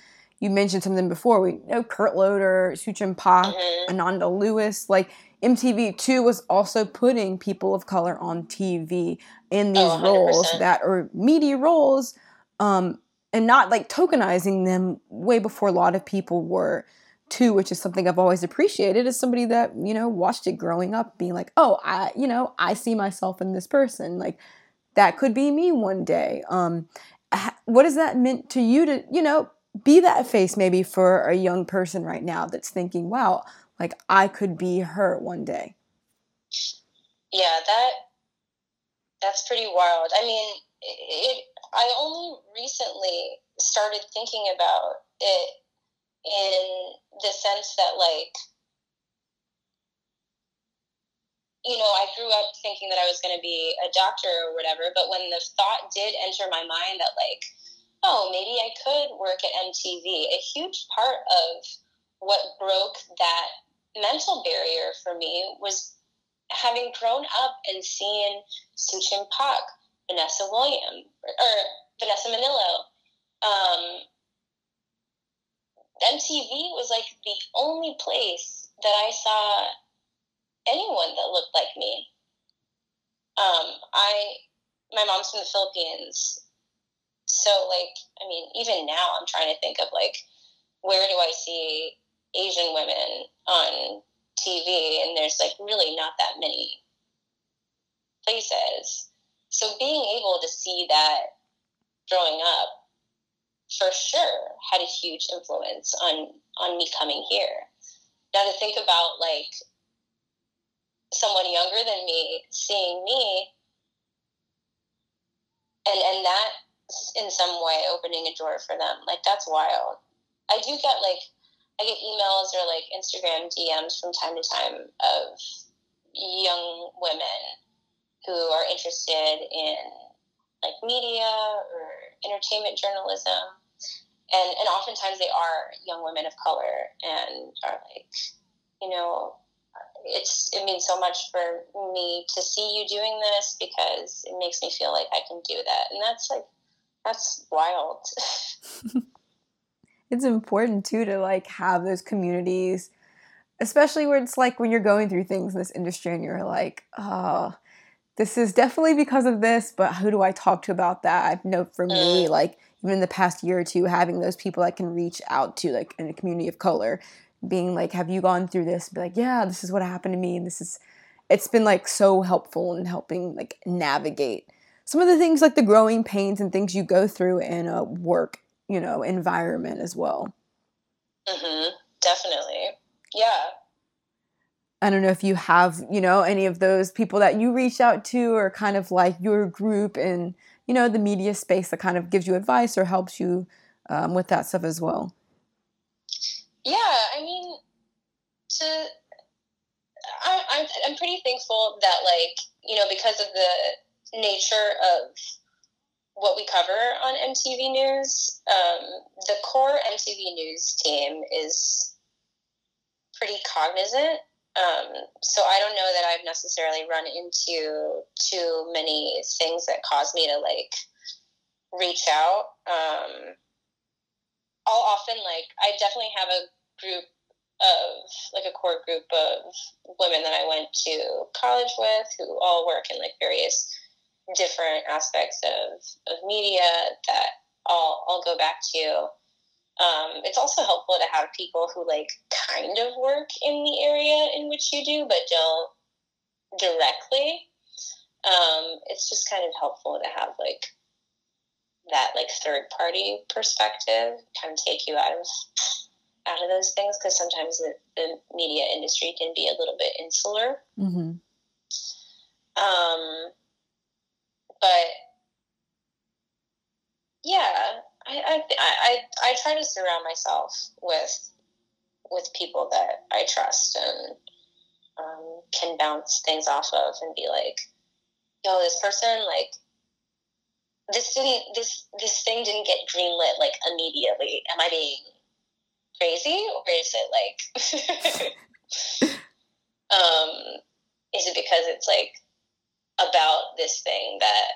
you mentioned some of them before. We know Kurt Loder, Suchin Pak, mm-hmm. Ananda Lewis. Like MTV too was also putting people of color on TV in these oh, roles that are media roles, um, and not like tokenizing them way before a lot of people were too, which is something I've always appreciated as somebody that, you know, watched it growing up, being like, oh, I, you know, I see myself in this person. Like that could be me one day. Um, what has that meant to you to, you know, be that face maybe for a young person right now that's thinking, wow, like I could be her one day. Yeah, that that's pretty wild. I mean, it. I only recently started thinking about it in the sense that, like, you know, I grew up thinking that I was going to be a doctor or whatever, but when the thought did enter my mind that, like, oh, maybe I could work at MTV, a huge part of what broke that mental barrier for me was having grown up and seeing Suchin Pak, Vanessa Williams, or Vanessa Minnillo. Um, MTV was like the only place that I saw anyone that looked like me. Um, I, my mom's from the Philippines, so like, I mean, even now I'm trying to think of like, where do I see Asian women on TV, and there's like really not that many places. So being able to see that growing up for sure had a huge influence on on me coming here. Now to think about like someone younger than me seeing me and and that in some way opening a door for them like that's wild i do get like I get emails or like Instagram DMs from time to time of young women who are interested in like media or entertainment journalism. And, and oftentimes they are young women of color and are like, you know, it's it means so much for me to see you doing this because it makes me feel like I can do that. And that's like that's wild. it's important too to like have those communities especially where it's like when you're going through things in this industry and you're like oh this is definitely because of this but who do i talk to about that i know for me mm. like even in the past year or two having those people i can reach out to like in a community of color being like have you gone through this be like yeah this is what happened to me and this is it's been like so helpful in helping like navigate some of the things like the growing pains and things you go through in a work you know environment as well. Mm-hmm. definitely. Yeah. I don't know if you have you know any of those people that you reach out to or kind of like your group in you know the media space that kind of gives you advice or helps you um, with that stuff as well. Yeah i mean to I, I'm, I'm pretty thankful that like you know because of the nature of what we cover on MTV News, um, the core MTV News team is pretty cognizant. Um, so I don't know that I've necessarily run into too many things that cause me to like reach out. Um, I'll often like I definitely have a group of like a core group of women that I went to college with who all work in like various different aspects of, of media that I'll, I'll go back to. Um, it's also helpful to have people who like kind of work in the area in which you do, but don't directly. Um, it's just kind of helpful to have like that like third party perspective kind of take you out of out of those things because sometimes the, the, media industry can be a little bit insular. Mm-hmm. Um, but yeah, I, I, I, I try to surround myself with with people that I trust and um, can bounce things off of and be like, yo, this person like this didn't this this thing didn't get greenlit like immediately. Am I being crazy or is it like um is it because it's like about this thing that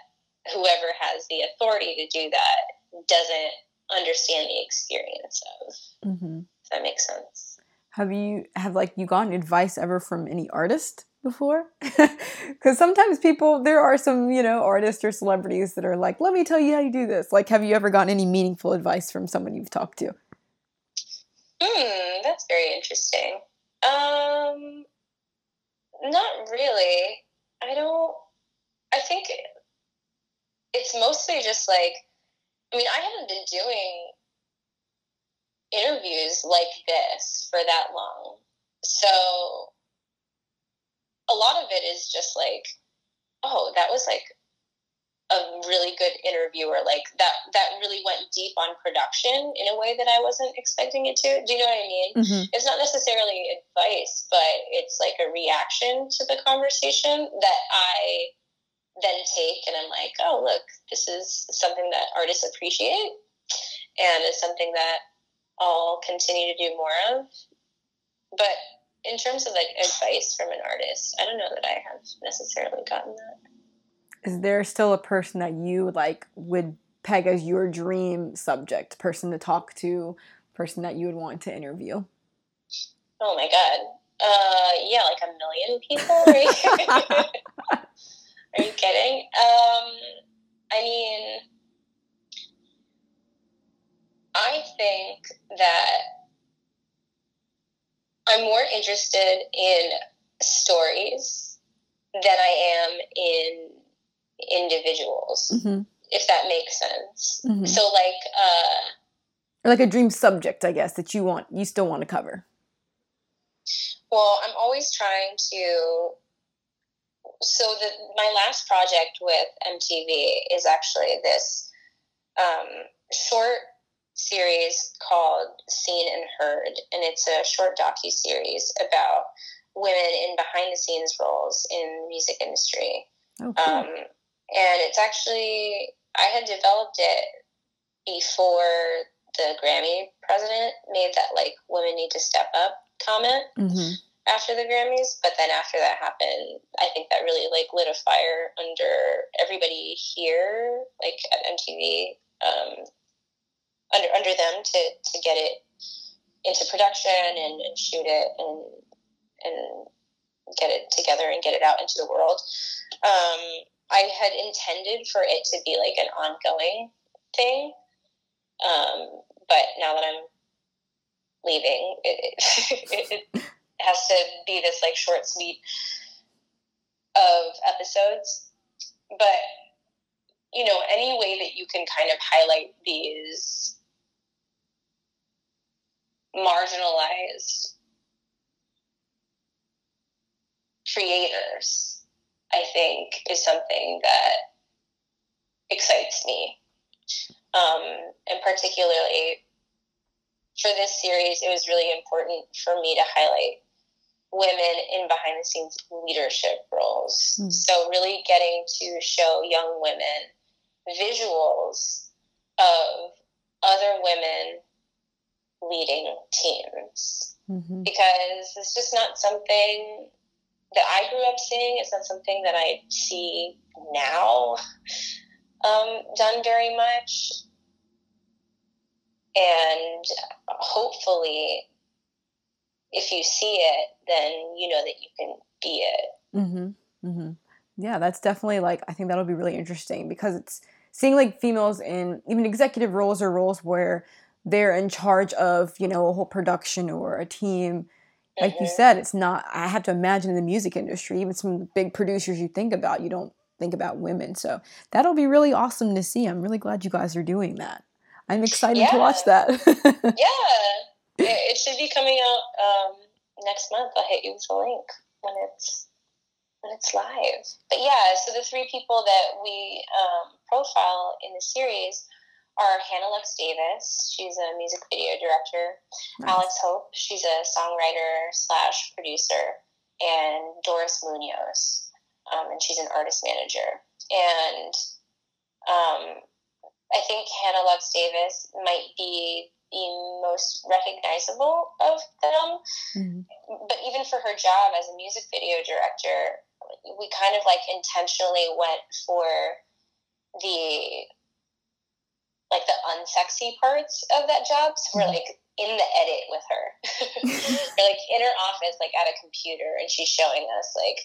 whoever has the authority to do that doesn't understand the experience of mm-hmm. Does that makes sense have you have like you gotten advice ever from any artist before because sometimes people there are some you know artists or celebrities that are like let me tell you how you do this like have you ever gotten any meaningful advice from someone you've talked to Hmm, that's very interesting. Um, not really. I don't. I think it's mostly just like. I mean, I haven't been doing interviews like this for that long, so a lot of it is just like, oh, that was like a really good interviewer like that that really went deep on production in a way that I wasn't expecting it to. Do you know what I mean? Mm-hmm. It's not necessarily advice, but it's like a reaction to the conversation that I then take and I'm like, oh look, this is something that artists appreciate and it's something that I'll continue to do more of. But in terms of like advice from an artist, I don't know that I have necessarily gotten that is there still a person that you like would peg as your dream subject person to talk to person that you would want to interview oh my god uh yeah like a million people right? are you kidding um i mean i think that i'm more interested in stories than i am in individuals, mm-hmm. if that makes sense. Mm-hmm. So, like, uh, or like a dream subject, I guess, that you want, you still want to cover. Well, I'm always trying to. So, the my last project with MTV is actually this um, short series called Seen and Heard, and it's a short docu series about women in behind the scenes roles in the music industry. Oh, cool. um, and it's actually I had developed it before the Grammy president made that like women need to step up comment mm-hmm. After the Grammys. But then after that happened, I think that really like lit a fire under everybody here, like at MTV, um, under under them to to get it into production and, and shoot it and and get it together and get it out into the world. Um, I had intended for it to be like an ongoing thing. Um, but now that I'm leaving, it, it, it has to be this like short suite of episodes. But, you know, any way that you can kind of highlight these marginalized creators I think is something that excites me. Um, and particularly for this series, it was really important for me to highlight women in behind the scenes leadership roles. Mm. So, really getting to show young women visuals of other women leading teams. Mm-hmm. Because it's just not something that I grew up seeing. It's not something that I see now um, done very much. And hopefully, if you see it, then you know that you can be it. Mm-hmm. Mm-hmm. Yeah, that's definitely like, I think that'll be really interesting because it's seeing like females in even executive roles or roles where they're in charge of you know a whole production or a team like Mm-hmm. you said it's not i have to imagine in the music industry even some big producers you think about you don't think about women so that'll be really awesome to see i'm really glad you guys are doing that i'm excited to watch that Yeah, it, should be coming out um, next month. I'll hit you with a link when it's when it's live. But yeah, so the three people that we um, profile in the series are Hannah Lux Davis. She's a music video director. Nice. Alex Hope. She's a songwriter slash producer, and Doris Munoz, um, and she's an artist manager. And um, I think Hannah Lux Davis might be the most recognizable of them. Mhm. But even for her job as a music video director, we kind of like intentionally went for the like the unsexy parts of that job. So we're Mhm. like in the edit with her. we're like in her office, like at a computer, and she's showing us like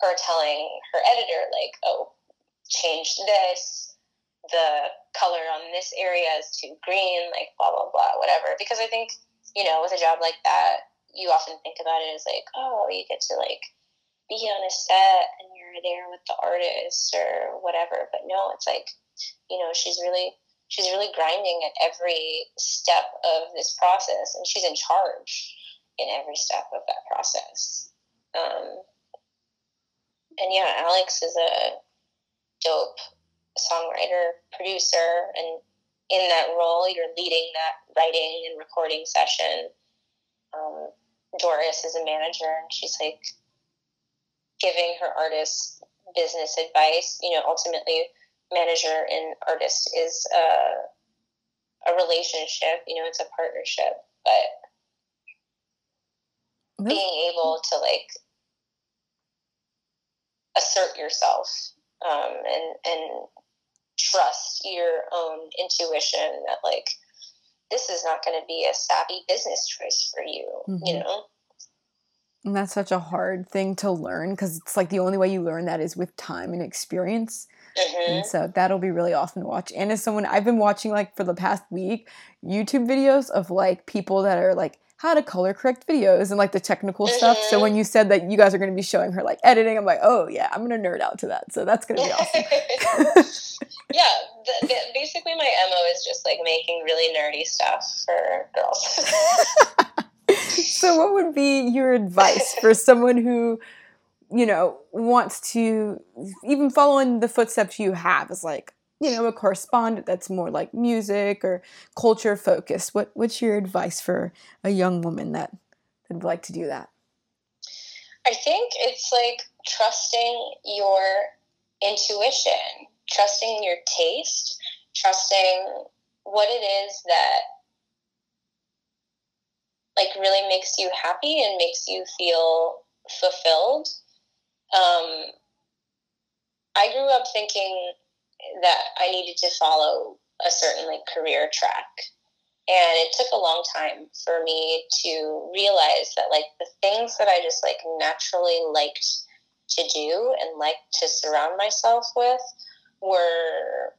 her telling her editor, like, oh, change this. The color on this area is too green, like blah blah blah, whatever. Because I think, you know, with a job like that, you often think about it as like, oh, you get to like be on a set and you're there with the artist or whatever. But no, it's like, you know, she's really she's really grinding at every step of this process and she's in charge in every step of that process. Um, and yeah, Alex is a dope songwriter, producer, and in that role, you're leading that writing and recording session. Um, Doris is a manager, and she's like giving her artists business advice. You know, ultimately, manager and artist is a, a relationship. You know, it's a partnership, but being able to like assert yourself um, and and trust your own intuition that like this is not going to be a savvy business choice for you you Mhm. know And that's such a hard thing to learn because it's like the only way you learn that is with time and experience. hmm And so that'll be really awesome to watch. And as someone I've been watching like for the past week, YouTube videos of like people that are like how to color correct videos and like the technical stuff. So when mm-hmm. you said that you guys are going to be showing her like editing, I'm like, oh yeah, I'm going to nerd out to that. So that's going to be awesome. yeah the, the, basically my mo is just like making really nerdy stuff for girls so what would be your advice for someone who you know wants to even follow in the footsteps you have is like you know a correspondent that's more like music or culture focused what what's your advice for a young woman that would like to do that I think it's like trusting your intuition, trusting your taste, trusting what it is that like really makes you happy and makes you feel fulfilled. Um, I grew up thinking that I needed to follow a certain like career track. And it took a long time for me to realize that like the things that I just like naturally liked to do and liked to surround myself with were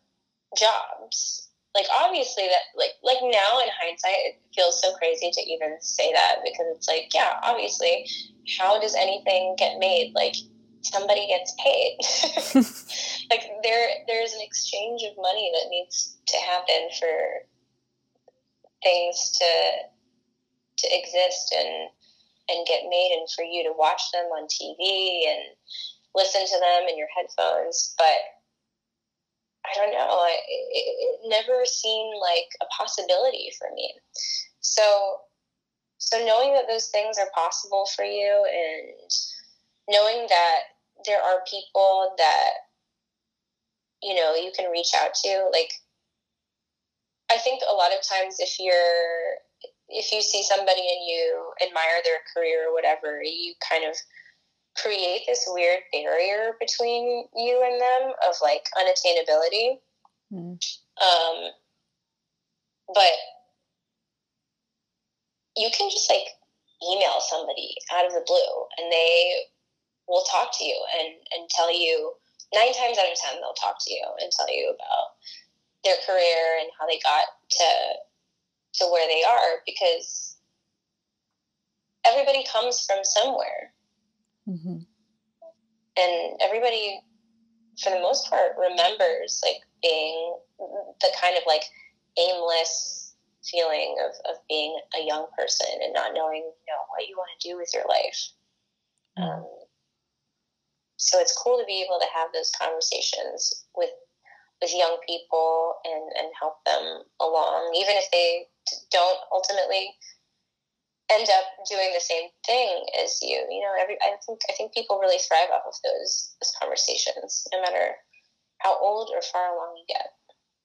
jobs. Like obviously that like like now in hindsight it feels so crazy to even say that because it's like yeah obviously how does anything get made like somebody gets paid. Like there there's an exchange of money that needs to happen for things to to exist and and get made and for you to watch them on TV and listen to them in your headphones. But I don't know. It, it, it never seemed like a possibility for me. So so knowing that those things are possible for you and knowing that there are people that you know you can reach out to like i think a lot of times if you're if you see somebody and you admire their career or whatever you kind of create this weird barrier between you and them of like unattainability Mm. um but you can just like email somebody out of the blue and they will talk to you and, and tell you nine times out of ten they'll talk to you and tell you about their career and how they got to to where they are because everybody comes from somewhere. Mm-hmm. And everybody, for the most part, remembers like being the kind of like aimless feeling of, of being a young person and not knowing, you know, what you want to do with your life. Mm-hmm. Um, so it's cool to be able to have those conversations with with young people and, and help them along, even if they don't ultimately end up doing the same thing as you. You know, every I think I think people really thrive off of those those conversations, no matter how old or far along you get.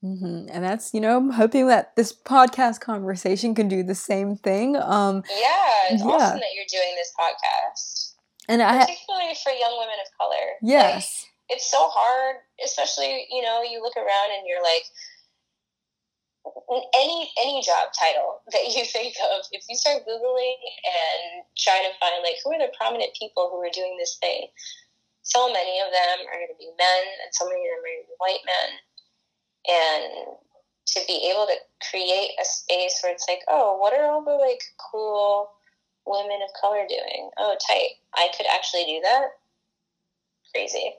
Mm-hmm. And that's, you know, I'm hoping that this podcast conversation can do the same thing. Um, yeah, it's yeah. awesome that you're doing this podcast. And particularly I, for young women of color. Yes. Like, it's so hard, especially, you know, you look around and you're like, any any job title that you think of, if you start googling and trying to find like who are the prominent people who are doing this thing, so many of them are going to be men, and so many of them are going to be white men, and to be able to create a space where it's like, oh, what are all the like cool women of color doing? Oh, tight. I could actually do that. Crazy.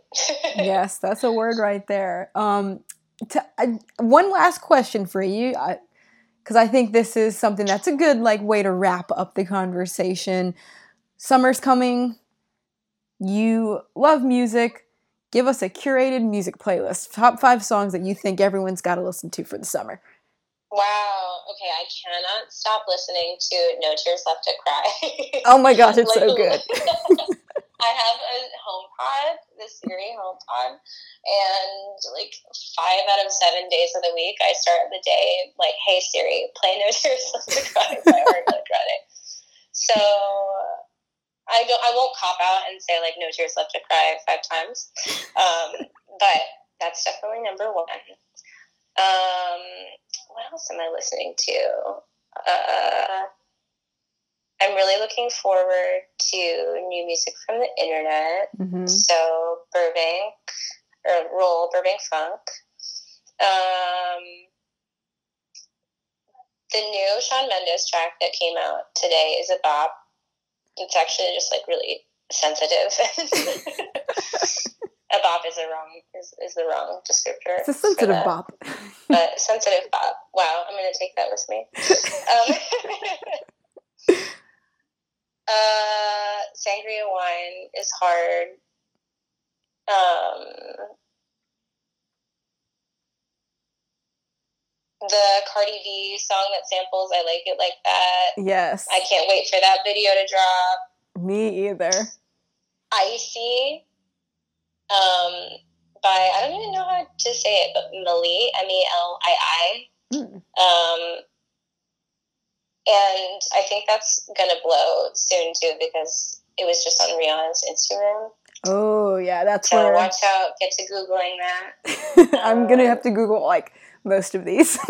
yes, that's a word right there. Um, to, one last question for you, because I think this is something that's a good like way to wrap up the conversation. Summer's coming. You love music. Give us a curated music playlist. Top five songs that you think everyone's got to listen to for the summer. Wow. Okay, I cannot stop listening to No Tears Left to Cry. oh my gosh, it's so good. I have a home HomePod, the Siri HomePod, and like five out of seven days of the week, I start the day like, "Hey Siri, play No Tears Left to Cry by Ariana Grande." So I don't, I won't cop out and say like "No Tears Left to Cry" five times, um, but that's definitely number one. Um, what else am I listening to? Uh, I'm really looking forward to new music from the internet. Mm-hmm. So Burbank or Roll Burbank Funk. Um, the new Shawn Mendes track that came out today is a bop. It's actually just like really sensitive. a bop is the wrong is, is the wrong descriptor. It's a sensitive bop. but sensitive bop. Wow, I'm gonna take that with me. Um, uh, sangria wine is hard. Um, the Cardi B song that samples "I Like It Like That." Yes, I can't wait for that video to drop. Me either. Icy, um, by I don't even know how to say it, but Meli M E L I I. Hmm. Um, and I think that's gonna blow soon too because it was just on Rihanna's Instagram. Oh yeah, that's so where. watch out. Get to googling that. I'm um, gonna have to Google like most of these.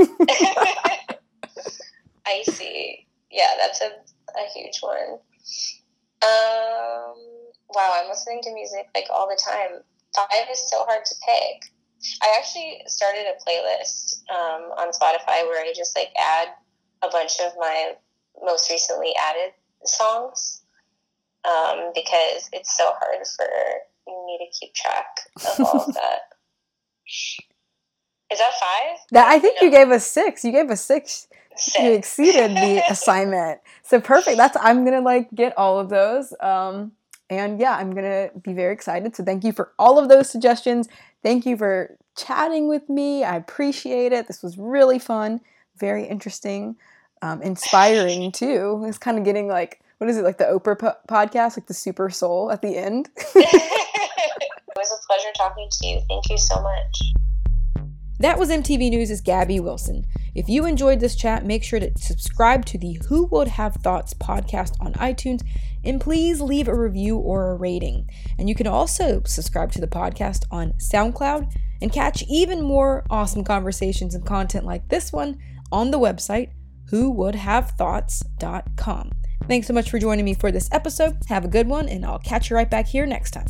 I see. Yeah, that's a a huge one. Um, wow, I'm listening to music like all the time. Five is so hard to pick. I actually started a playlist um, on Spotify where I just like add a bunch of my most recently added songs um, because it's so hard for me to keep track of all of that. Is that five? That I think no. you gave us six. You gave us six. six. You exceeded the assignment. So perfect. That's I'm gonna like get all of those. Um, and yeah, I'm gonna be very excited. So thank you for all of those suggestions. Thank you for chatting with me. I appreciate it. This was really fun, very interesting um, inspiring too. It's kind of getting like what is it like the Oprah po- podcast, like the super soul at the end. it was a pleasure talking to you. Thank you so much. That was MTV News' Gabby Wilson. If you enjoyed this chat, make sure to subscribe to the Who Would Have Thoughts podcast on iTunes and please leave a review or a rating. And you can also subscribe to the podcast on SoundCloud and catch even more awesome conversations and content like this one on the website whowouldhavethoughts.com. Thanks so much for joining me for this episode. Have a good one, and I'll catch you right back here next time.